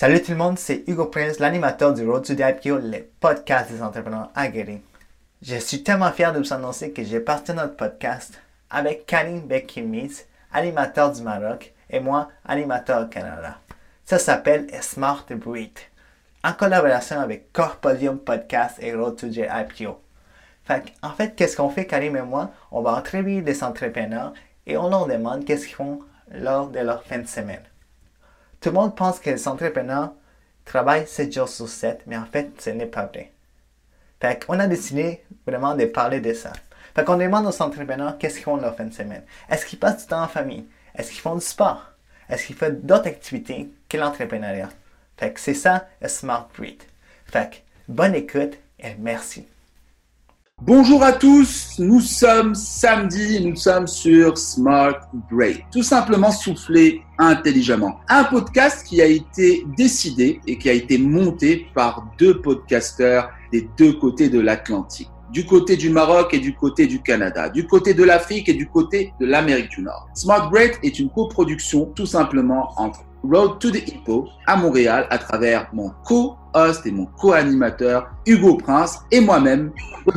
Salut tout le monde, c'est Hugo Prince, l'animateur du Road to the IPO, le podcast des entrepreneurs aguerris. Je suis tellement fier de vous annoncer que j'ai parti notre podcast avec Karim Bekimiz, animateur du Maroc, et moi, animateur au Canada. Ça s'appelle Smart Breed, en collaboration avec Corpodium Podcast et Road to the IPO. en fait, qu'est-ce qu'on fait, Karim et moi? On va entrevue des entrepreneurs et on leur demande qu'est-ce qu'ils font lors de leur fin de semaine. Tout le monde pense que les entrepreneurs travaillent 7 jours sur 7, mais en fait, ce n'est pas vrai. Fait qu'on a décidé vraiment de parler de ça. Fait qu'on demande aux entrepreneurs qu'est-ce qu'ils font leur fin de semaine. Est-ce qu'ils passent du temps en famille? Est-ce qu'ils font du sport? Est-ce qu'ils font d'autres activités que l'entrepreneuriat? Fait que c'est ça, le Smart Breed. Fait que bonne écoute et merci. Bonjour à tous, nous sommes samedi, nous sommes sur Smart Break. Tout simplement souffler intelligemment. Un podcast qui a été décidé et qui a été monté par deux podcasteurs des deux côtés de l'Atlantique. Du côté du Maroc et du côté du Canada, du côté de l'Afrique et du côté de l'Amérique du Nord. Smart Break est une coproduction tout simplement entre Road to the Hippo à Montréal à travers mon co-host et mon co-animateur Hugo Prince et moi-même,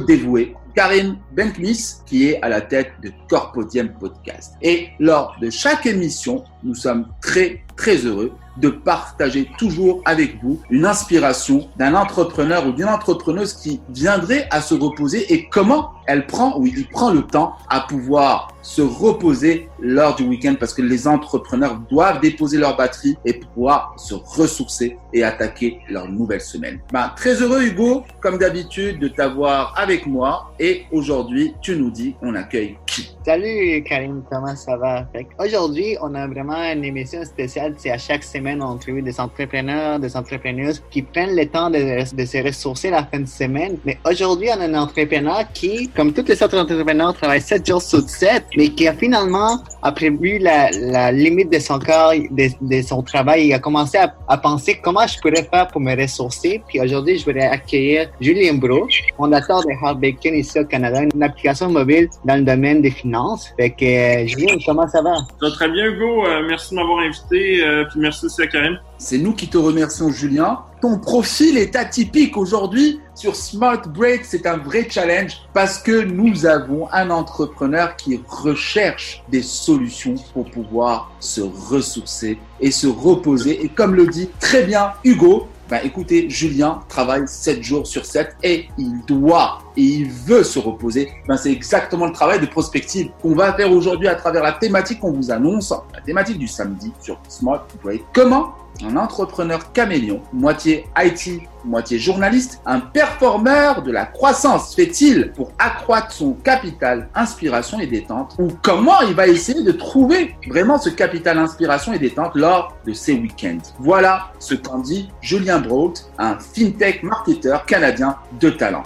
dévoué Karim Benkmis, qui est à la tête de Corpodium Podcast. Et lors de chaque émission, nous sommes très, très heureux de partager toujours avec vous une inspiration d'un entrepreneur ou d'une entrepreneuse qui viendrait à se reposer et comment elle prend ou il prend le temps à pouvoir se reposer lors du week-end parce que les entrepreneurs doivent déposer leur batterie et pouvoir se ressourcer et attaquer leur nouvelle semaine. Ben, très heureux Hugo, comme d'habitude, de t'avoir avec moi et aujourd'hui, tu nous dis, on accueille qui? Salut Karim, comment ça va? Aujourd'hui, on a vraiment une émission spéciale. C'est à chaque semaine, on trouve des entrepreneurs, des entrepreneuses qui prennent le temps de, de se ressourcer la fin de semaine. Mais aujourd'hui, on a un entrepreneur qui, comme tous les autres entrepreneurs, travaille 7 jours sur 7 mais qui a finalement a prévu la, la limite de son corps, de, de, son travail. Il a commencé à, à, penser comment je pourrais faire pour me ressourcer. Puis aujourd'hui, je voudrais accueillir Julien Bro, fondateur de Hard Bacon ici au Canada, une application mobile dans le domaine des finances. Fait que, euh, Julien, comment ça va? Ça va très bien, Hugo. Euh, merci de m'avoir invité. Euh, puis merci aussi à Karim. C'est nous qui te remercions, Julien. Ton profil est atypique aujourd'hui sur Smart Break. C'est un vrai challenge parce que nous avons un entrepreneur qui recherche des solutions pour pouvoir se ressourcer et se reposer. Et comme le dit très bien Hugo, ben écoutez, Julien travaille 7 jours sur 7 et il doit et il veut se reposer. Ben c'est exactement le travail de prospective qu'on va faire aujourd'hui à travers la thématique qu'on vous annonce, la thématique du samedi sur Smart Break. Comment un entrepreneur caméléon, moitié IT, moitié journaliste, un performeur de la croissance fait-il pour accroître son capital inspiration et détente ou comment il va essayer de trouver vraiment ce capital inspiration et détente lors de ses week-ends? Voilà ce qu'en dit Julien Brault, un fintech marketeur canadien de talent.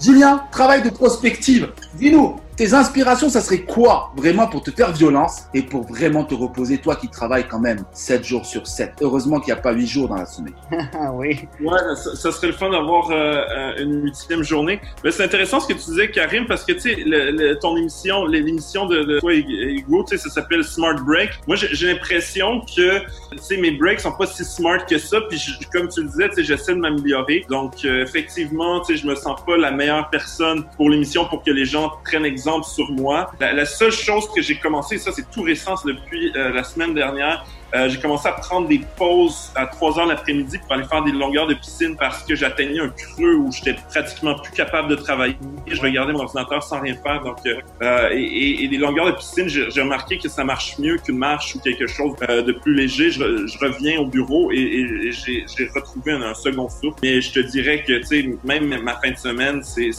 Julien, travail de prospective. Dis-nous, tes inspirations, ça serait quoi vraiment pour te faire violence et pour vraiment te reposer, toi qui travailles quand même 7 jours sur 7. Heureusement qu'il n'y a pas 8 jours dans la semaine. oui. Ouais, ça, serait le fun d'avoir euh, une huitième journée. Mais c'est intéressant ce que tu disais, Karim, parce que tu sais, ton émission, l'émission de, de toi et Hugo, tu sais, ça s'appelle Smart Break. Moi, j'ai l'impression que, tu sais, mes breaks sont pas si smart que ça. Puis, comme tu le disais, tu sais, j'essaie de m'améliorer. Donc, euh, effectivement, tu sais, je me sens pas la meilleure personne pour l'émission pour que les gens prennent exemple sur moi. La, seule chose que j'ai commencé, ça c'est tout récent, c'est depuis euh, la semaine dernière, euh, j'ai commencé à prendre des pauses à 3 heures l'après-midi pour aller faire des longueurs de piscine parce que j'atteignais un creux où j'étais pratiquement plus capable de travailler. Je regardais mon ordinateur sans rien faire. Donc, euh, euh et, et, les longueurs de piscine, j'ai remarqué que ça marche mieux qu'une marche ou quelque chose euh, de plus léger. Je, reviens au bureau et, et j'ai retrouvé un, second souffle. Mais je te dirais que, tu sais, même ma fin de semaine, c'est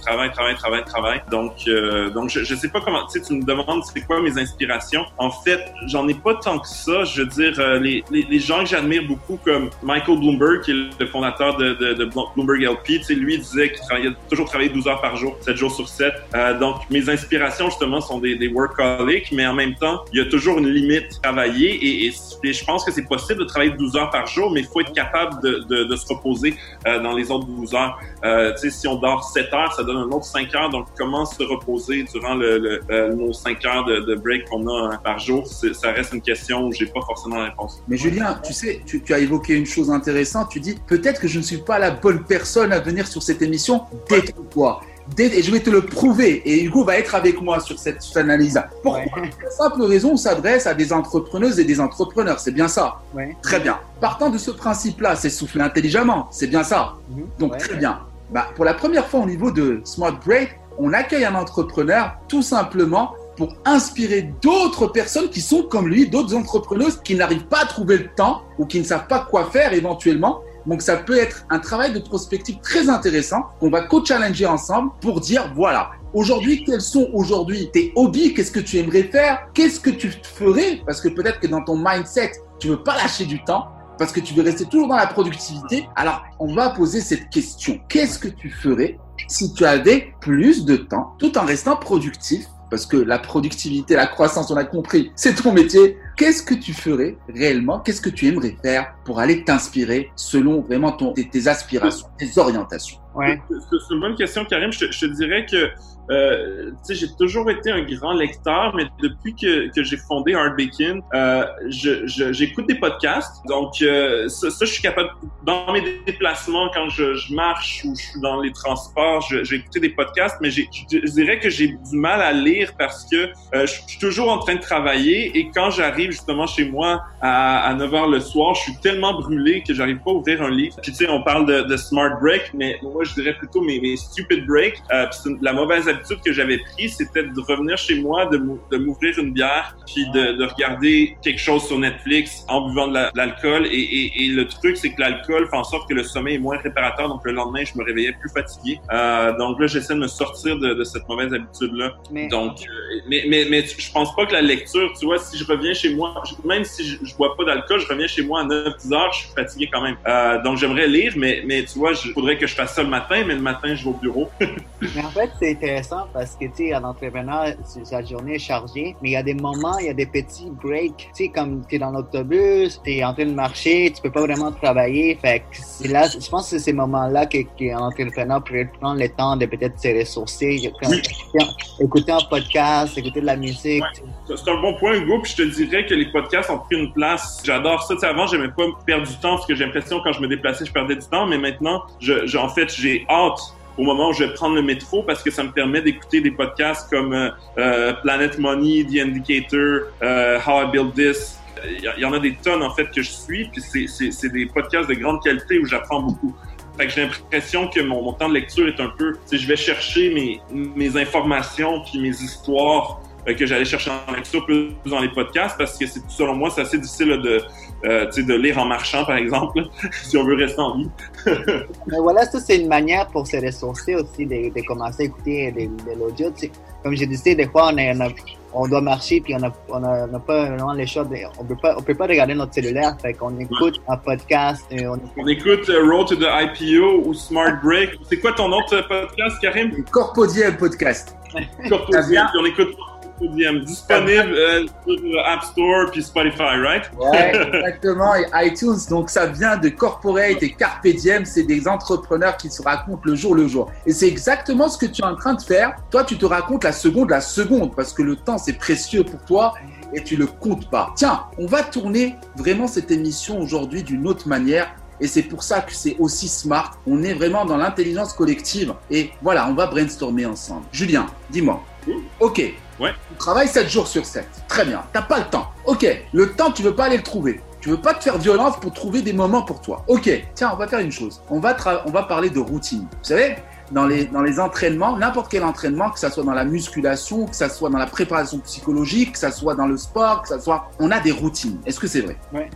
travail, travail, travail, travail. Donc, euh, donc je, je sais pas comment, tu me demandes c'est quoi mes inspirations. En fait, j'en ai pas tant que ça je veux dire, euh, les, les, les, gens que j'admire beaucoup, comme Michael Bloomberg, qui est le fondateur de, de, de Bloomberg LP, lui disait qu'il travaillait toujours travaillé 12 heures par jour, 7 jours sur 7. Euh, donc, mes inspirations, justement, sont des, des workaholics, mais en même temps, il y a toujours une limite à travailler et, et, et je pense que c'est possible de travailler 12 heures par jour, mais il faut être capable de, de, de se reposer euh, dans les autres 12 heures. Euh, si on dort 7 heures, ça donne un autre 5 heures, donc comment se reposer durant le, le, nos 5 heures de, de break qu'on a par jour, ça reste une question où j'ai pas pas forcément la réponse. Mais Julien, tu sais, tu, tu as évoqué une chose intéressante. Tu dis peut-être que je ne suis pas la bonne personne à venir sur cette émission. Détrompe-toi. Dé- Et je vais te le prouver. Et Hugo va être avec moi sur cette analyse. Pourquoi? Ouais. Pour la simple raison, on s'adresse à des entrepreneuses et des entrepreneurs. C'est bien ça. Ouais. Très bien. Partant de ce principe-là, c'est souffler intelligemment. C'est bien ça. Mhm. Donc Ouais. très bien. Bah, pour la première fois au niveau de Smart Break, on accueille un entrepreneur tout simplement pour inspirer d'autres personnes qui sont comme lui, d'autres entrepreneuses qui n'arrivent pas à trouver le temps ou qui ne savent pas quoi faire éventuellement. Donc ça peut être un travail de prospective très intéressant qu'on va co-challenger ensemble pour dire voilà, aujourd'hui quels sont aujourd'hui tes hobbies, qu'est-ce que tu aimerais faire, qu'est-ce que tu ferais? Parce que peut-être que dans ton mindset, tu veux pas lâcher du temps parce que tu veux rester toujours dans la productivité. Alors, on va poser cette question. Qu'est-ce que tu ferais si tu avais plus de temps tout en restant productif parce que la productivité, la croissance, on a compris, c'est ton métier. Qu'est-ce que tu ferais réellement? Qu'est-ce que tu aimerais faire pour aller t'inspirer selon vraiment ton, tes, tes aspirations, tes orientations? Ouais. C'est une bonne question, Karim. Je te, je te dirais que euh, tu sais, j'ai toujours été un grand lecteur, mais depuis que, que j'ai fondé Art Bacon, euh, je- je- j'écoute des podcasts. Donc, euh, ça, ça, je suis capable, dans mes déplacements, quand je, je marche ou je suis dans les transports, j'ai écouté des podcasts, mais je, je dirais que j'ai du mal à lire parce que euh, je suis toujours en train de travailler et quand j'arrive justement chez moi à, à 9 h le soir, je suis tellement brûlé que j'arrive pas à ouvrir un livre. Puis tu sais, on parle de, de smart break, mais moi je dirais plutôt mes, mes stupid breaks. Euh, puis la mauvaise habitude que j'avais prise, c'était de revenir chez moi, de, mou- de m'ouvrir une bière, puis de, de regarder quelque chose sur Netflix en buvant de la- de l'alcool. Et, et, et le truc, c'est que l'alcool fait en sorte que le sommeil est moins réparateur, donc le lendemain, je me réveillais plus fatigué. Euh, donc là, j'essaie de me sortir de, de cette mauvaise habitude-là. Mais Donc, euh, mais, mais, mais je pense pas que la lecture, tu vois, si je reviens chez moi, même si je, bois pas d'alcool, je reviens chez moi à 9-10 heures, je suis fatigué quand même. Euh, donc, j'aimerais lire, mais, mais tu vois, il faudrait que je fasse ça le matin, mais le matin, je vais au bureau. Mais en fait, c'est intéressant parce que, tu sais, un entrepreneur, sa journée est chargée, mais il y a des moments, il y a des petits breaks. Tu sais, comme tu es dans l'autobus, tu es en train de marcher, tu peux pas vraiment travailler. Fait que là, je pense que c'est ces moments-là que- qu'un entrepreneur pourrait prendre le temps de peut-être se ressourcer, Oui. écouter, un podcast, écouter de la musique. C'est un bon point, Hugo, puis je te dirais que les podcasts ont pris une place. J'adore ça. Tu sais, avant, j'aimais pas perdre du temps parce que j'ai l'impression quand je me déplaçais, je perdais du temps, mais maintenant, en fait, j'ai hâte au moment où je vais prendre le métro parce que ça me permet d'écouter des podcasts comme euh, euh, Planet Money, The Indicator, euh, How I Build This. Il y, en a des tonnes en fait que je suis, puis c'est- des podcasts de grande qualité où j'apprends beaucoup. Fait j'ai l'impression que mon, temps de lecture est un peu, sais, je vais chercher mes, mes informations puis mes histoires que j'allais chercher en lecture plus dans les podcasts parce que c'est selon moi c'est assez difficile de euh, de lire en marchant par exemple si on veut rester en vie. Mais voilà, ça, c'est une manière pour se ressourcer aussi, de, de commencer à écouter de, de l'audio. Comme j'ai dit, des fois, on, est- on, a- on doit marcher, puis on n'a on a, on a pas vraiment les de- on peut pas, on peut pas regarder notre cellulaire, fait qu'on écoute un podcast. Et on, On écoute euh, Road to the IPO ou Smart Break. C'est quoi ton autre podcast, Karim? Corpodium Podcast. Puis on écoute Disponible euh, sur App Store puis Spotify, right? Ouais, exactement. Et iTunes, donc ça vient de Corporate et Carpe Diem. C'est des entrepreneurs qui se racontent le jour le jour. Et c'est exactement ce que tu es en train de faire. Toi, tu te racontes la seconde la seconde parce que le temps, c'est précieux pour toi et tu le comptes pas. Tiens, on va tourner vraiment cette émission aujourd'hui d'une autre manière. Et c'est pour ça que c'est aussi smart. On est vraiment dans l'intelligence collective. Et voilà, on va brainstormer ensemble. Julien, dis-moi. Ok. Ouais. Tu travailles 7 jours sur 7. Très bien. T'as pas le temps. Ok. Le temps, tu veux pas aller le trouver. Tu veux pas te faire violence pour trouver des moments pour toi. Ok. Tiens, on va faire une chose. On va, on va parler de routine. Vous savez, dans les, dans les entraînements, n'importe quel entraînement, que ça soit dans la musculation, que ça soit dans la préparation psychologique, que ça soit dans le sport, que ça soit, on a des routines. Est-ce que c'est vrai? Ouais.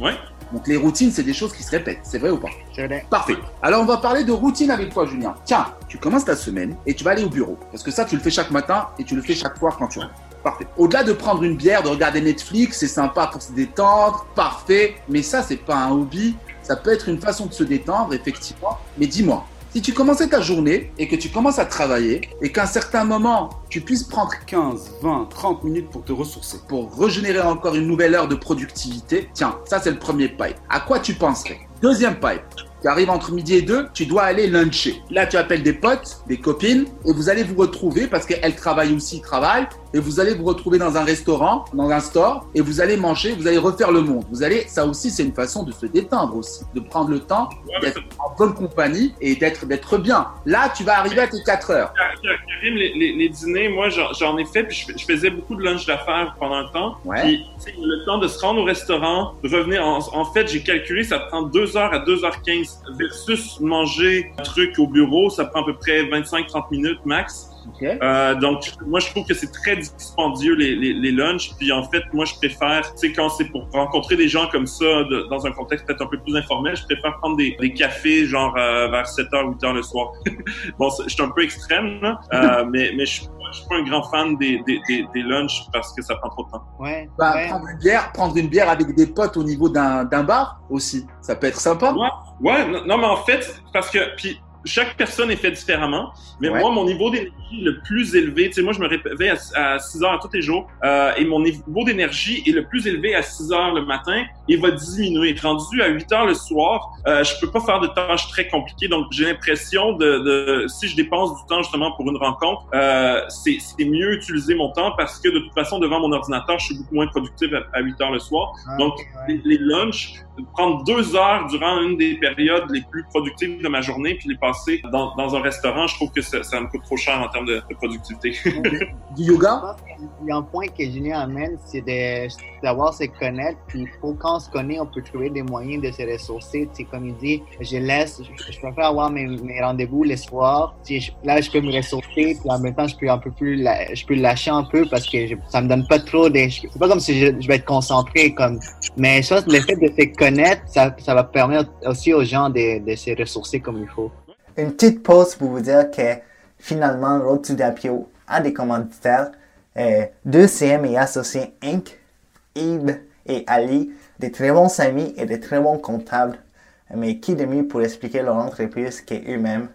Donc les routines, c'est des choses qui se répètent. C'est vrai ou pas? Je l'ai. Parfait. Alors on va parler de routine avec toi, Julien. Tiens, tu commences ta semaine et tu vas aller au bureau. Parce que ça, tu le fais chaque matin et tu le fais chaque soir quand tu rentres. Parfait. Au-delà de prendre une bière, de regarder Netflix, c'est sympa pour se détendre, parfait. Mais ça, c'est pas un hobby. Ça peut être une façon de se détendre, effectivement. Mais dis-moi, si tu commençais ta journée et que tu commences à travailler et qu'à un certain moment, tu puisses prendre 15, 20, 30 minutes pour te ressourcer, pour régénérer encore une nouvelle heure de productivité, tiens, ça c'est le premier pipe. À quoi tu penserais? Deuxième pipe. tu arrives entre midi et deux, tu dois aller luncher. Là, tu appelles des potes, des copines, et vous allez vous retrouver parce qu'elles travaillent aussi, travaillent, et vous allez vous retrouver dans un restaurant, dans un store, et vous allez manger, vous allez refaire le monde. Vous allez, ça aussi, c'est une façon de se détendre aussi, de prendre le temps d'être en bonne compagnie et d'être d'être bien. Là, tu vas arriver à tes 4 heures. Karim, les, les, les dîners, moi, j'en ai fait, puis je, faisais beaucoup de lunch d'affaires pendant un temps. Ouais. Puis, le temps de se rendre au restaurant, de revenir. En, en fait, j'ai calculé, ça prend 2 heures à 2h15 versus manger un truc au bureau, ça prend à peu près 25-30 minutes max. Okay. Euh, donc, moi, je trouve que c'est très dispendieux les, les, les, lunchs. Puis, en fait, moi, je préfère, tu sais, quand c'est pour rencontrer des gens comme ça, de, dans un contexte peut-être un peu plus informel, je préfère prendre des, des cafés, genre euh, vers 7h, 8h le soir. bon, je suis un peu extrême, là, euh, mais, mais je, je suis pas un grand fan des, des, des, des, lunchs parce que ça prend trop de temps. Ouais. Bah, ouais. Prendre une bière, prendre une bière avec des potes au niveau d'un bar aussi, ça peut être sympa. Ouais, ouais non, non, mais en fait, parce que, puis chaque personne est fait différemment. Mais Ouais. moi, mon niveau d'énergie le plus élevé, tu sais, moi, je me réveille à, à 6 heures tous les jours, euh, et mon niveau d'énergie est le plus élevé à 6 heures le matin et va diminuer. Rendu à 8 heures le soir, euh, je peux pas faire de tâches très compliquées. Donc, j'ai l'impression de, de, si je dépense du temps justement pour une rencontre, euh, c'est mieux utiliser mon temps parce que de toute façon, devant mon ordinateur, je suis beaucoup moins productif à, à 8 heures le soir. Ah, Donc, ouais. les, les lunchs, prendre deux heures durant une des périodes les plus productives de ma journée, puis les passer dans, dans un restaurant, je trouve que ça, ça me coûte trop cher en termes de, de productivité. Du yoga? Il y a un point que Julien amène, c'est de savoir se connaître. Puis pour quand on se connaît, on peut trouver des moyens de se ressourcer. C'est comme il dit, je laisse, je, je préfère avoir mes, mes rendez-vous. Si je- là, je peux me ressourcer. Puis en même temps, je peux un peu plus, la- je peux lâcher un peu parce que je, ça me donne pas trop de. C'est pas comme si je, je vais être concentré comme. Mais je pense que le fait de se connaître, ça, ça va permettre aussi aux gens de, de se ressourcer comme il faut. Une petite pause pour vous dire que finalement, Road to Dapio a des commanditaires. Euh, 2CM et Associés Inc., Yves et Ali, des très bons amis et des très bons comptables. Mais qui de mieux pour expliquer leur entreprise qu'eux-mêmes?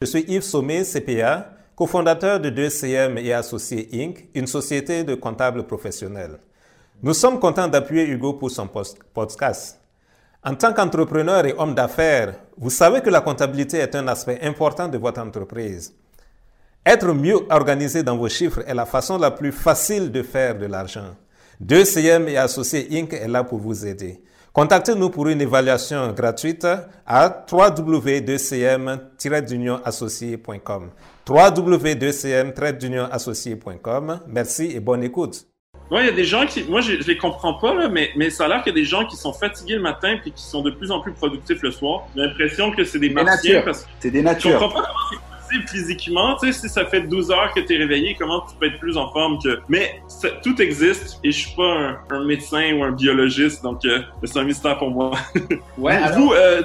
Je suis Yves Sommet, CPA, cofondateur de 2CM et Associés Inc., une société de comptables professionnels. Nous sommes contents d'appuyer Hugo pour son podcast. En tant qu'entrepreneur et homme d'affaires, vous savez que la comptabilité est un aspect important de votre entreprise. Être mieux organisé dans vos chiffres est la façon la plus facile de faire de l'argent. 2CM et Associés Inc. est là pour vous aider. Contactez-nous pour une évaluation gratuite à www.2cm-associé.com. www.2cm-associé.com. Merci et bonne écoute. Ouais, il y a des gens qui, moi, je, je les comprends pas, là, mais, mais ça a l'air qu'il y a des gens qui sont fatigués le matin puis qui sont de plus en plus productifs le soir. J'ai l'impression que c'est des Des martiens natures. parce que C'est des je natures. comprends pas comment c'est possible physiquement. Tu sais, si ça fait 12 heures que tu es réveillé, comment tu peux être plus en forme que. Mais ça- tout existe et je suis pas un, un médecin ou un biologiste, donc euh, c'est un mystère pour moi. Ouais, alors- vous, euh,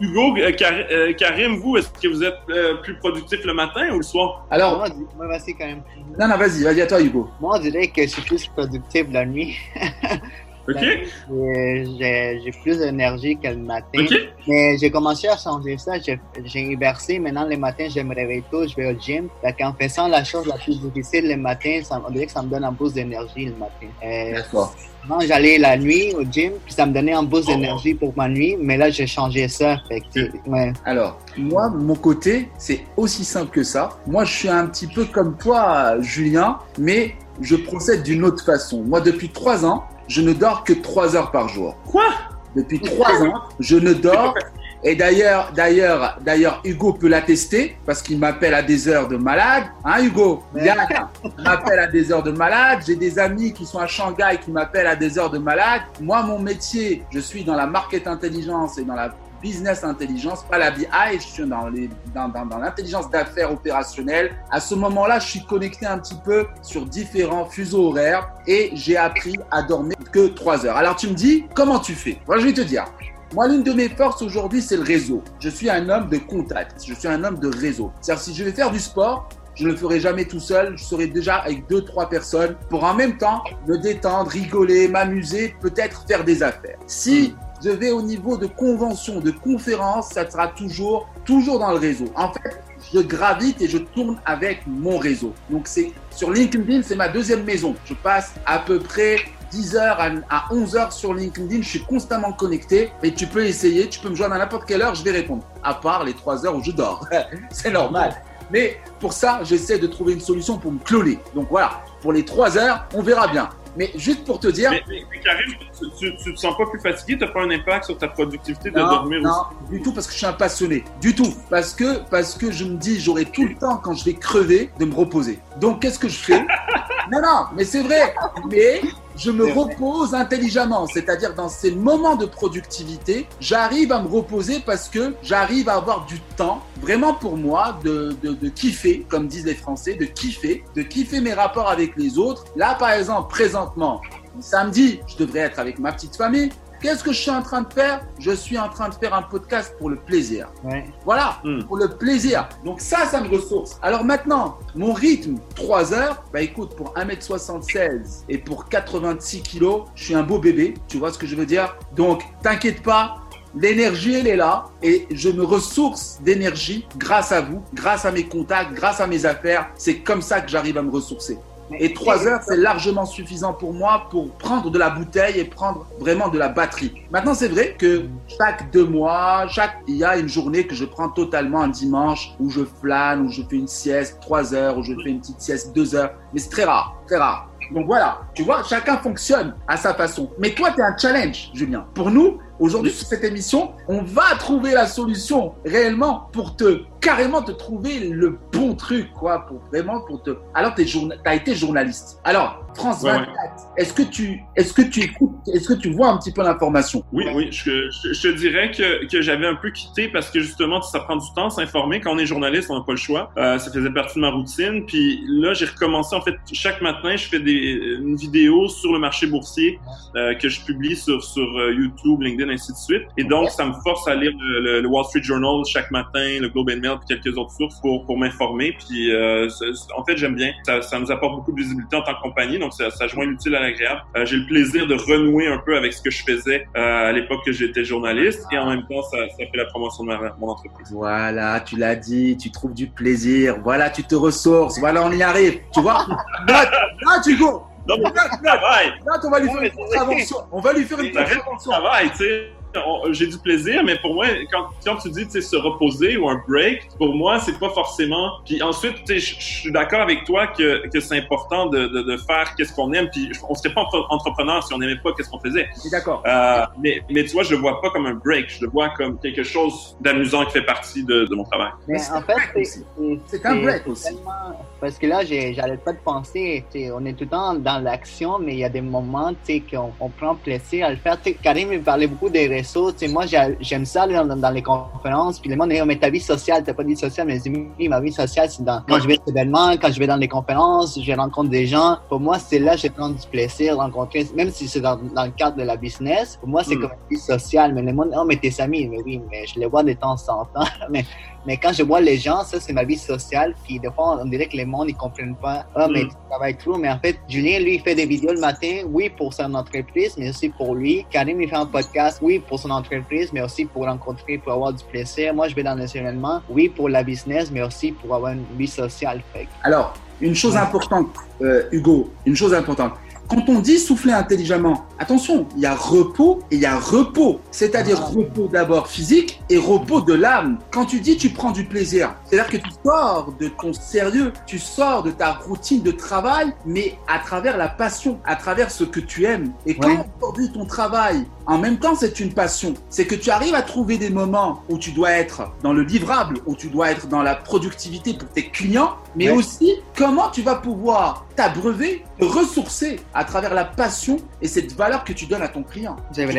Hugo, euh, Kar- euh, Karim, vous, est-ce que vous êtes euh, plus productif le matin ou le soir? Alors, Moi, moi, vas-y quand même. non, non, vas-y, vas-y, à toi, Hugo. Moi, on dirait que je suis plus productif la nuit. OK? Nuit, j'ai- plus d'énergie que le matin. OK? Mais j'ai commencé à changer ça. J'ai inversé. Maintenant, les matins, je me réveille tôt, je vais au gym. Qu'en faisant la chose la plus difficile le matin, ça, on dirait que ça me donne un boost d'énergie le matin. Euh, D'accord. avant, j'allais la nuit au gym, puis ça me donnait un boost d'énergie pour ma nuit. Mais là, j'ai changé ça. Fait que, ouais. Alors, moi, mon côté, c'est aussi simple que ça. Moi, je suis un petit peu comme toi, Julien, mais je procède d'une autre façon. Moi, depuis trois ans, je ne dors que trois heures par jour. Quoi? Depuis trois ans, je ne dors. Et d'ailleurs, d'ailleurs, d'ailleurs, Hugo peut l'attester parce qu'il m'appelle à des heures de malade. Hein, Hugo? Yann m'appelle à des heures de malade. J'ai des amis qui sont à Shanghai qui m'appellent à des heures de malade. Moi, mon métier, je suis dans la market intelligence et dans la business intelligence, pas la BI, je suis dans l'intelligence d'affaires opérationnelle. À ce moment-là, je suis connecté un petit peu sur différents fuseaux horaires et j'ai appris à dormir que trois heures. Alors tu me dis, comment tu fais? Moi, je vais te dire. Moi, l'une de mes forces aujourd'hui, c'est le réseau. Je suis un homme de contact. Je suis un homme de réseau. C'est-à-dire, si je vais faire du sport, je ne le ferai jamais tout seul. Je serai déjà avec deux, trois personnes pour en même temps me détendre, rigoler, m'amuser, peut-être faire des affaires. Si je vais au niveau de convention, de conférence, ça sera toujours, toujours dans le réseau. En fait, je gravite et je tourne avec mon réseau. Donc, c'est sur LinkedIn, c'est ma deuxième maison. Je passe à peu près 10h à, à 11h sur LinkedIn. Je suis constamment connecté et tu peux essayer. Tu peux me joindre à n'importe quelle heure, je vais répondre. À part les 3 heures où je dors. C'est normal. Mais pour ça, j'essaie de trouver une solution pour me cloner. Donc voilà, pour les 3 heures, on verra bien. Mais juste pour te dire. Mais, mais, mais Karim, tu, tu, te sens pas plus fatigué? T'as pas un impact sur ta productivité de non, dormir non, aussi? du tout parce que je suis un passionné. Du tout. Parce que, parce que je me dis, j'aurai tout le temps quand je vais crever de me reposer. Donc, qu'est-ce que je fais? non, non, mais c'est vrai. Mais je me repose intelligemment. C'est-à-dire, dans ces moments de productivité, j'arrive à me reposer parce que j'arrive à avoir du temps vraiment pour moi de, de, kiffer, comme disent les Français, de kiffer, de kiffer mes rapports avec les autres. Là, par exemple, présentement, samedi, je devrais être avec ma petite famille. Qu'est-ce que je suis en train de faire? Je suis en train de faire un podcast pour le plaisir. Ouais. Voilà, Hmm. pour le plaisir. Donc ça, ça me ressource. Alors maintenant, mon rythme, 3 heures, bah écoute, pour 1m76 et pour 86 kilos, je suis un beau bébé. Tu vois ce que je veux dire? Donc, t'inquiète pas. L'énergie, elle est là et je me ressource d'énergie grâce à vous, grâce à mes contacts, grâce à mes affaires. C'est comme ça que j'arrive à me ressourcer. Et trois heures, c'est largement suffisant pour moi pour prendre de la bouteille et prendre vraiment de la batterie. Maintenant, c'est vrai que chaque deux mois, chaque, il y a une journée que je prends totalement un dimanche où je flâne, où je fais une sieste trois heures, où je fais une petite sieste deux heures. Mais c'est très rare, très rare. Donc voilà, tu vois, chacun fonctionne à sa façon. Mais toi, tu es un challenge, Julien. Pour nous, aujourd'hui, sur cette émission, on va trouver la solution réellement pour te carrément te trouver le bon truc, quoi, pour vraiment pour te. Alors, tu as été journaliste. Alors, France Ouais, 24, est-ce que tu, est-ce que tu écoutes, est-ce que tu vois un petit peu l'information? Oui, oui, je, je, je te dirais que, que j'avais un peu quitté parce que justement, ça prend du temps s'informer. Quand on est journaliste, on n'a pas le choix. Euh, ça faisait partie de ma routine. Puis là, j'ai recommencé. En fait, chaque matin, je fais des, une vidéo sur le marché boursier euh, que je publie sur, sur euh, YouTube, LinkedIn, ainsi de suite. Et donc, ça me force à lire le, le- le Wall Street Journal chaque matin, le Globe and Mail, puis quelques autres sources pour, pour m'informer. Puis, euh, en fait, j'aime bien. Ça, ça nous apporte beaucoup de visibilité en tant que compagnie. Donc, ça, ça joint l'utile à l'agréable. Euh, j'ai le plaisir de renouer un peu avec ce que je faisais à l'époque que j'étais journaliste. Et en même temps, ça, ça fait la promotion de ma, mon entreprise. Voilà, tu l'as dit, tu trouves du plaisir. Voilà, tu te ressources. Voilà, on y arrive. Tu vois? Note, note, Hugo. Non, mais! Note, on va lui faire une contravention. On va lui faire une Ça tu sais. On- J'ai du plaisir, mais pour moi, quand, quand tu dis tu sais, se reposer ou un break, pour moi, c'est pas forcément. Puis ensuite, je suis d'accord avec toi que, que c'est important de, de, de faire qu'est-ce qu'on aime. Puis on serait pas entre- entrepreneur si on n'aimait pas qu'est-ce qu'on faisait. Je suis d'accord. Euh, mais, mais tu vois, je le vois pas comme un break. Je le vois comme quelque chose d'amusant qui fait partie de, de mon travail. Mais en fait, c'est- un break aussi. tellement- Parce que là, j'arrête pas de penser, tu sais, on est tout le temps dans l'action, mais il y a des moments tu sais, qu'on on prend plaisir à le faire. Tu sais, Karim il parlait beaucoup des réseaux. tu sais, Moi, j'ai- j'aime ça aller dans, dans les conférences. Puis le monde dit, Oh, mais ta vie sociale, t'as pas de vie sociale? Mais je dis, oui, ma vie sociale, c'est dans, quand je vais à des événements, quand je vais dans les conférences, je rencontre des gens. Pour moi, c'est là que je prends du plaisir de rencontrer, même si c'est dans, dans le cadre de la business. Pour moi, c'est Mm. comme une vie sociale. Mais le monde, oh, mais tes amis, mais oui, mais je les vois de temps en temps. mais mais quand je vois les gens, ça, c'est ma vie sociale. Puis des fois, on dirait que les monde, ils comprennent pas. Ah, mais Mm. tu travailles trop. Mais en fait, Julien, lui, il fait des vidéos le matin, oui, pour son entreprise, mais aussi pour lui. Karim, il fait un podcast, oui, pour son entreprise, mais aussi pour rencontrer, pour avoir du plaisir. Moi, je vais dans les événements, oui, pour la business, mais aussi pour avoir une vie sociale. Fait Alors, une chose importante, euh, Hugo, une chose importante. Quand on dit souffler intelligemment, attention, il y a repos et il y a repos. C'est-à-dire Ah. repos d'abord physique et repos de l'âme. Quand tu dis tu prends du plaisir, c'est-à-dire que tu sors de ton sérieux, tu sors de ta routine de travail, mais à travers la passion, à travers ce que tu aimes. Et quand Ouais. aujourd'hui ton travail, en même temps c'est une passion, c'est que tu arrives à trouver des moments où tu dois être dans le livrable, où tu dois être dans la productivité pour tes clients, mais Ouais. aussi comment tu vas pouvoir t'abreuver, te ressourcer à travers la passion et cette valeur que tu donnes à ton client? Dire?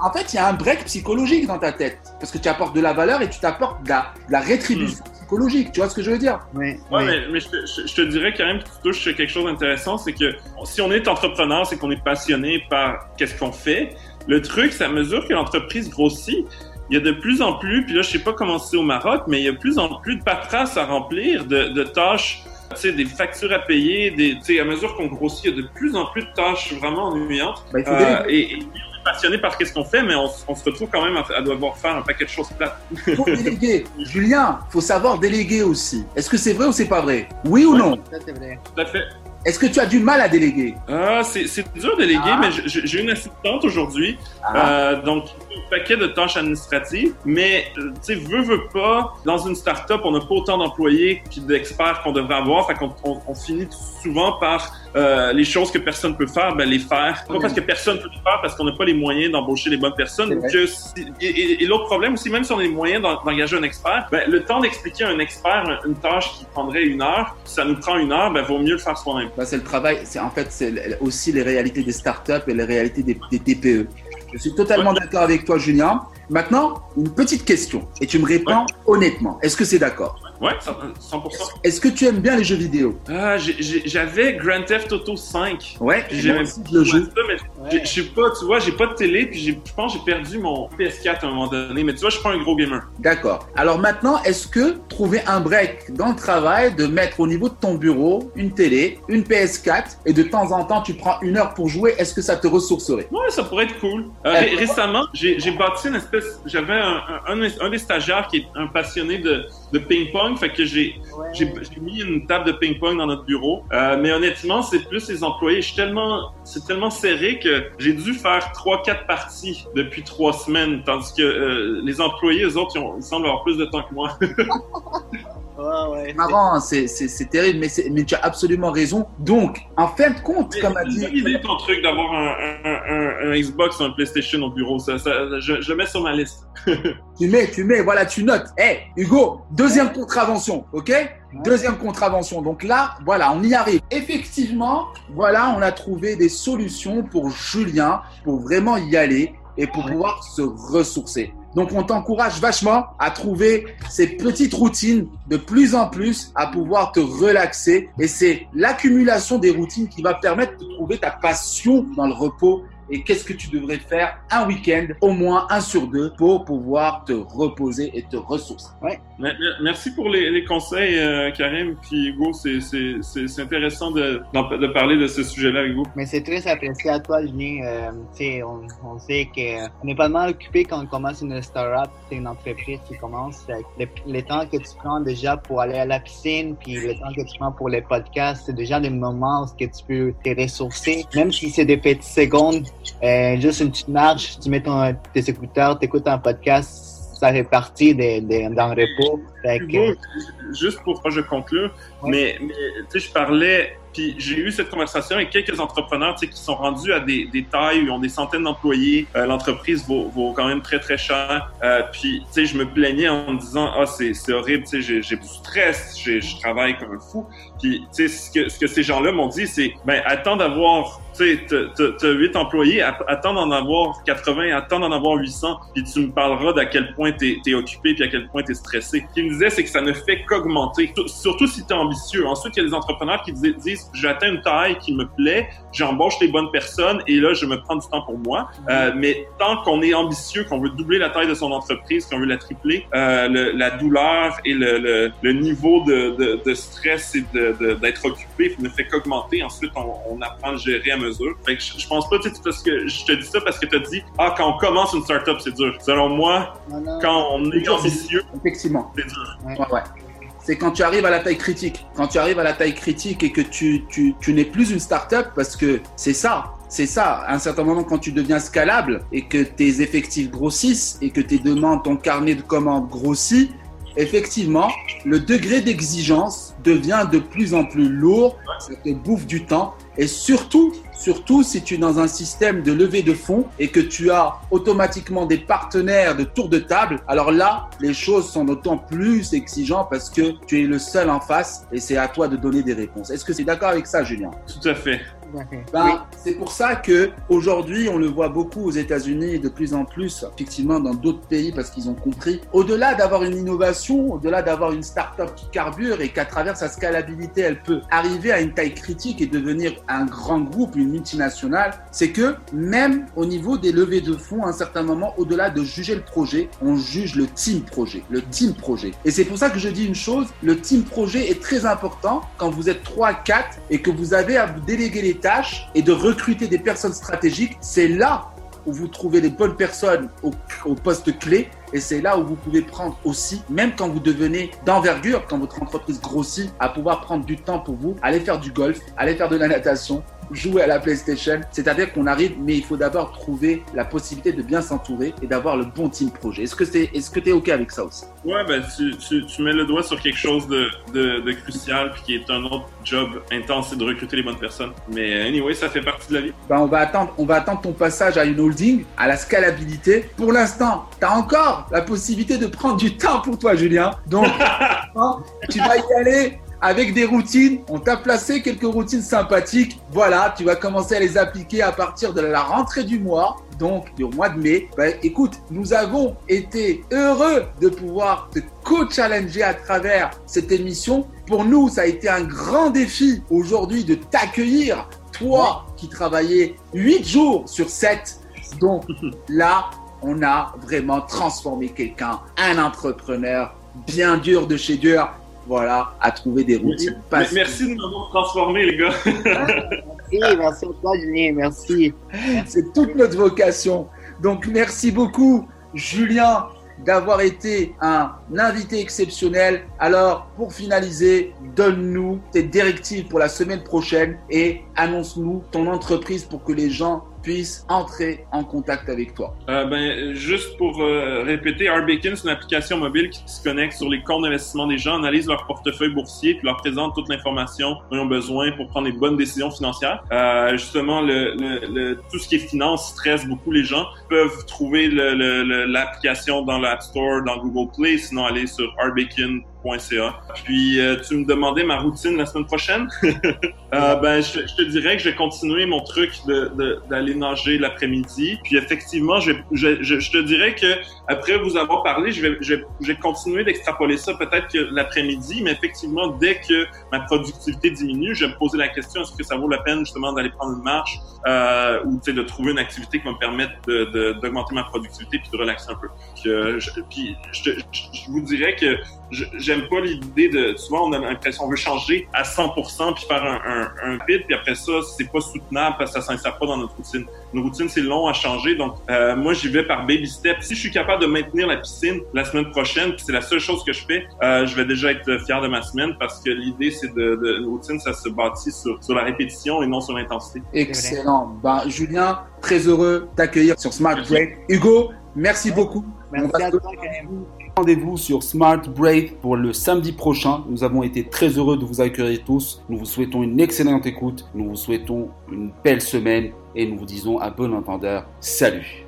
En fait, il y a un break psychologique dans ta tête parce que tu apportes de la valeur et tu t'apportes de la, de la rétribution psychologique. Tu vois ce que je veux dire? Oui, Ouais, oui. mais, mais je, te, je- je te dirais quand même que tu touches sur quelque chose d'intéressant, c'est que si on est entrepreneur, c'est qu'on est passionné par qu'est-ce qu'on fait. Le truc, c'est à mesure que l'entreprise grossit, il y a de plus en plus, puis là, je sais pas comment c'est au Maroc, mais il y a de plus en plus de paperasse à remplir, de, de tâches, tu sais, des factures à payer, des, tu sais, à mesure qu'on grossit, il y a de plus en plus de tâches vraiment ennuyantes. Bah, Il Euh, et, et on est passionné par qu'est-ce qu'on fait, mais on, se retrouve quand même à, à devoir faire un paquet de choses plates. Il faut déléguer. Julien, faut savoir déléguer aussi. Est-ce que c'est vrai ou c'est pas vrai? Oui ou Ouais. non? Ça, c'est vrai. Tout à fait. Est-ce que tu as du mal à déléguer? Ah, c'est dur de déléguer, Ah. mais j'ai une assistante aujourd'hui, Ah. euh, donc un paquet de tâches administratives. Mais euh, tu sais, veut veut pas, dans une start-up, on n'a pas autant d'employés puis d'experts qu'on devrait avoir, fait qu'on on, on finit souvent par euh, les choses que personne peut faire, ben les faire. Pas parce que personne peut les faire, parce qu'on n'a pas les moyens d'embaucher les bonnes personnes. Que si- et et- et l'autre problème aussi, même si on a les moyens d'en- d'engager un expert, ben, le temps d'expliquer à un expert un- une tâche qui prendrait une heure, ça nous prend une heure, ben vaut mieux le faire soi-même. Bah, c'est le travail, c'est en fait c'est aussi les réalités des startups et les réalités des, des TPE. Je suis totalement d'accord avec toi, Julien. Maintenant, une petite question et tu me réponds honnêtement. Est-ce que c'est d'accord? Ouais, 100%. Est-ce que tu aimes bien les jeux vidéo? Ah, j'avais Grand Theft Auto 5. Ouais, j'aimais le joue. ça, mais j'ai- je sais pas, tu vois, j'ai pas de télé, puis je pense que j'ai perdu mon PS4 à un moment donné. Mais tu vois, je suis pas un gros gamer. D'accord. Alors maintenant, est-ce que trouver un break dans le travail, de mettre au niveau de ton bureau une télé, une PS4 et de temps en temps tu prends une heure pour jouer, est-ce que ça te ressourcerait? Ouais, ça pourrait être cool. Euh, ré- récemment, j'ai j'ai bâti une espèce. J'avais un, un, un- un des stagiaires qui est un passionné de, de ping-pong, fait que j'ai j'ai mis une table de ping-pong dans notre bureau. Euh, mais honnêtement, c'est plus les employés. Je suis tellement, c'est tellement serré que j'ai dû faire trois, quatre parties depuis trois semaines, tandis que euh, les employés, eux autres, ils, ont- ils semblent avoir plus de temps que moi. Ouais, ouais. C'est marrant, hein, c'est c'est- c'est terrible, mais, c'est- mais tu as absolument raison. Donc, en fin de compte, comme a dit, idée ton truc d'avoir un, un, un, un Xbox ou un PlayStation au bureau. Ça, ça, je, mets sur ma liste. tu mets, tu mets, voilà, tu notes. Eh, Hugo, deuxième contravention, ok? Deuxième contravention. Donc là, voilà, on y arrive. Effectivement, voilà, on a trouvé des solutions pour Julien, pour vraiment y aller et pour pouvoir se ressourcer. Donc, on t'encourage vachement à trouver ces petites routines de plus en plus à pouvoir te relaxer. Et c'est l'accumulation des routines qui va permettre de trouver ta passion dans le repos et qu'est-ce que tu devrais faire un week-end, au moins un sur deux, pour pouvoir te reposer et te ressourcer? Mais- Merci pour les, les conseils, euh, Karim puis Hugo. C'est- C'est c'est- c'est intéressant de, de parler de ce sujet-là avec vous. Mais c'est très apprécié à toi, Julien. Euh, tu sais, on, on sait qu'on est pas mal occupé quand on commence une start-up, c'est une entreprise qui commence. Les, les temps que tu prends déjà pour aller à la piscine, puis le temps que tu prends pour les podcasts, c'est déjà des moments où tu peux te ressourcer. Même si c'est des petites secondes, euh, juste une petite marche, tu mets ton, tes écouteurs, t'écoutes un podcast, ça fait partie des, le repos. Fait que, juste pour pas je conclure, Ouais. mais, mais tu sais, je parlais, puis j'ai eu cette conversation avec quelques entrepreneurs, tu qui sont rendus à des, des tailles où ils ont des centaines d'employés. Euh, L'entreprise vaut, vaut quand même très très cher. Euh, puis, tu sais, je me plaignais en me disant, ah, c'est horrible, tu sais, j'ai du stress, je travaille comme un fou. Puis, tu sais, ce que, ce que ces gens-là m'ont dit, c'est, ben, attends d'avoir, tu t'as huit employés, att- attends d'en avoir 80, attends d'en avoir 800, puis tu me parleras d'à quel point t'es es occupé, puis à quel point t'es stressé. Ce qu'il me disait, c'est que ça ne fait qu'augmenter, Sur- surtout si t'es ambitieux. Ensuite, il y a des entrepreneurs qui dis- disent, j'atteins une taille qui me plaît, j'embauche les bonnes personnes, et là, je me prends du temps pour moi. Euh, mais tant qu'on est ambitieux, qu'on veut doubler la taille de son entreprise, qu'on veut la tripler, euh, le- la douleur et le, le, le niveau de, de, de stress et d'être occupé ne fait qu'augmenter. Ensuite, on, on apprend à gérer à mesure. Fait que je, je pense pas, tu sais, parce que je te dis ça parce que tu as dit, ah, quand on commence une startup, c'est dur. Selon moi, non, non, quand on est ambitieux, c'est dur. Ouais, ouais. C'est quand tu arrives à la taille critique. Quand tu arrives à la taille critique et que tu, tu, tu n'es plus une start-up parce que c'est ça. C'est ça. À un certain moment, quand tu deviens scalable et que tes effectifs grossissent et que tes demandes, ton carnet de commandes grossit, effectivement, le degré d'exigence devient de plus en plus lourd. Ça te bouffe du temps. Et surtout, surtout si tu es dans un système de levée de fonds et que tu as automatiquement des partenaires de tour de table, alors là, les choses sont d'autant plus exigeantes parce que tu es le seul en face et c'est à toi de donner des réponses. Est-ce que c'est d'accord avec ça, Julien? Tout à fait. Ben, C'est pour ça que aujourd'hui, on le voit beaucoup aux États-Unis et de plus en plus, effectivement, dans d'autres pays parce qu'ils ont compris. Au-delà d'avoir une innovation, au-delà d'avoir une start-up qui carbure et qu'à travers sa scalabilité, elle peut arriver à une taille critique et devenir un grand groupe, une multinationale, c'est que même au niveau des levées de fonds, à un certain moment, au-delà de juger le projet, on juge le team projet, le team projet. Et c'est pour ça que je dis une chose, le team projet est très important quand vous êtes 3, 4 et que vous avez à vous déléguer les et de recruter des personnes stratégiques. C'est là où vous trouvez les bonnes personnes au, au poste clé. Et c'est là où vous pouvez prendre aussi, même quand vous devenez d'envergure, quand votre entreprise grossit, à pouvoir prendre du temps pour vous, aller faire du golf, aller faire de la natation, jouer à la PlayStation. C'est-à-dire qu'on arrive, mais il faut d'abord trouver la possibilité de bien s'entourer et d'avoir le bon team projet. Est-ce que c'est, est-ce que t'es ok avec ça aussi? Ouais, ben tu, tu, tu, mets le doigt sur quelque chose de, de, de crucial, puis qui est un autre job intense, c'est de recruter les bonnes personnes. Mais anyway, ça fait partie de la vie. Ben on va attendre, on va attendre ton passage à une holding, à la scalabilité. Pour l'instant, tu as encore la possibilité de prendre du temps pour toi, Julien. Donc, tu vas y aller avec des routines. On t'a placé quelques routines sympathiques. Voilà, tu vas commencer à les appliquer à partir de la rentrée du mois, donc du mois de mai. Ben, écoute, nous avons été heureux de pouvoir te co-challenger à travers cette émission. Pour nous, ça a été un grand défi aujourd'hui de t'accueillir, toi qui travaillais 8 jours sur 7. Donc là, on a vraiment transformé quelqu'un, un entrepreneur bien dur de chez dur voilà, à trouver des routines. Merci, merci de m'avoir transformé, les gars. merci, merci à toi, Julien, merci. C'est toute notre vocation. Donc, merci beaucoup, Julien, d'avoir été un invité exceptionnel. Alors, pour finaliser, donne-nous tes directives pour la semaine prochaine et annonce-nous ton entreprise pour que les gens puissent entrer en contact avec toi. Euh, ben, juste pour euh, répéter, RBakin, c'est une application mobile qui se connecte sur les comptes d'investissement des gens, analyse leur portefeuille boursier, puis leur présente toute l'information dont ils ont besoin pour prendre les bonnes décisions financières. Euh, justement, le, le, le, tout ce qui est finance stresse beaucoup les gens. Ils peuvent trouver l'application dans l'App Store, dans Google Play, sinon aller sur puis euh, tu me demandais ma routine la semaine prochaine? euh, ben je, je, te dirais que je vais continuer mon truc d'aller de, nager l'après-midi. Puis effectivement, je, je, je, te dirais que après vous avoir parlé, je vais, je, vais continuer d'extrapoler ça peut-être que l'après-midi, mais effectivement, dès que ma productivité diminue, je vais me poser la question est-ce que ça vaut la peine justement d'aller prendre une marche euh, ou de trouver une activité qui va me permettre d'augmenter ma productivité puis de relaxer un peu. Puis, euh, je, puis je, je, vous dirais que j'aime pas l'idée de souvent on a l'impression on veut changer à 100% puis faire un, un, un pit puis après ça c'est pas soutenable parce que ça s'insère pas dans notre routine. Une routine c'est long à changer donc euh, moi j'y vais par baby steps. Si je suis capable de maintenir la piscine la semaine prochaine puis c'est la seule chose que je fais, euh, je vais déjà être fier de ma semaine parce que l'idée c'est de, de une routine ça se bâtit sur, sur la répétition et non sur l'intensité. Excellent. Ben Julien très heureux d'accueillir sur Smart Break. Hugo merci beaucoup. Merci à toi, Rendez-vous sur Smart Brave pour le samedi prochain. Nous avons été très heureux de vous accueillir tous. Nous vous souhaitons une excellente écoute. Nous vous souhaitons une belle semaine et nous vous disons à bon entendeur, salut